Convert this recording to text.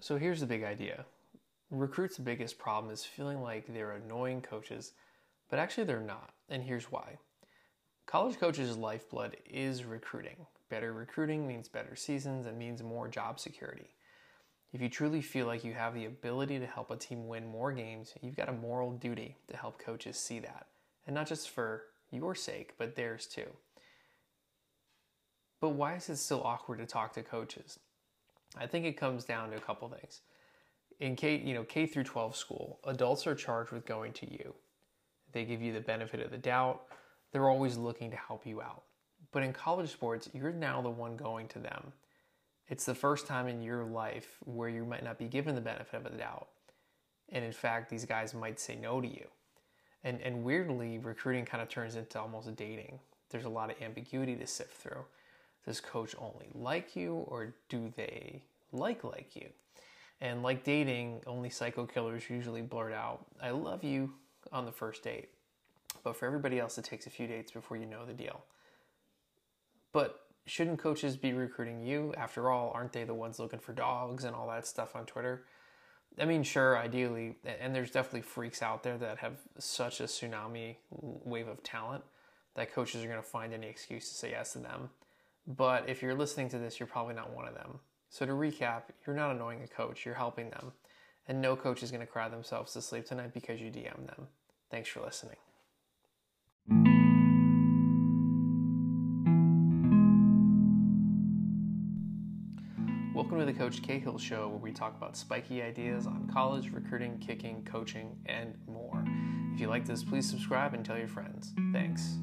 So here's the big idea recruits' biggest problem is feeling like they're annoying coaches, but actually they're not. And here's why college coaches' lifeblood is recruiting. Better recruiting means better seasons and means more job security. If you truly feel like you have the ability to help a team win more games, you've got a moral duty to help coaches see that. And not just for your sake, but theirs too. But why is it still awkward to talk to coaches? I think it comes down to a couple things. In K, you know, K through 12 school, adults are charged with going to you. They give you the benefit of the doubt. They're always looking to help you out. But in college sports, you're now the one going to them. It's the first time in your life where you might not be given the benefit of the doubt. And in fact, these guys might say no to you. And, and weirdly, recruiting kind of turns into almost dating. There's a lot of ambiguity to sift through. Does coach only like you or do they like like you? And like dating, only psycho killers usually blurt out, I love you on the first date. But for everybody else, it takes a few dates before you know the deal. But shouldn't coaches be recruiting you? After all, aren't they the ones looking for dogs and all that stuff on Twitter? I mean, sure, ideally, and there's definitely freaks out there that have such a tsunami wave of talent that coaches are going to find any excuse to say yes to them. But if you're listening to this, you're probably not one of them. So to recap, you're not annoying a coach, you're helping them. And no coach is going to cry themselves to sleep tonight because you DM them. Thanks for listening. Welcome to the Coach Cahill Show, where we talk about spiky ideas on college, recruiting, kicking, coaching, and more. If you like this, please subscribe and tell your friends. Thanks.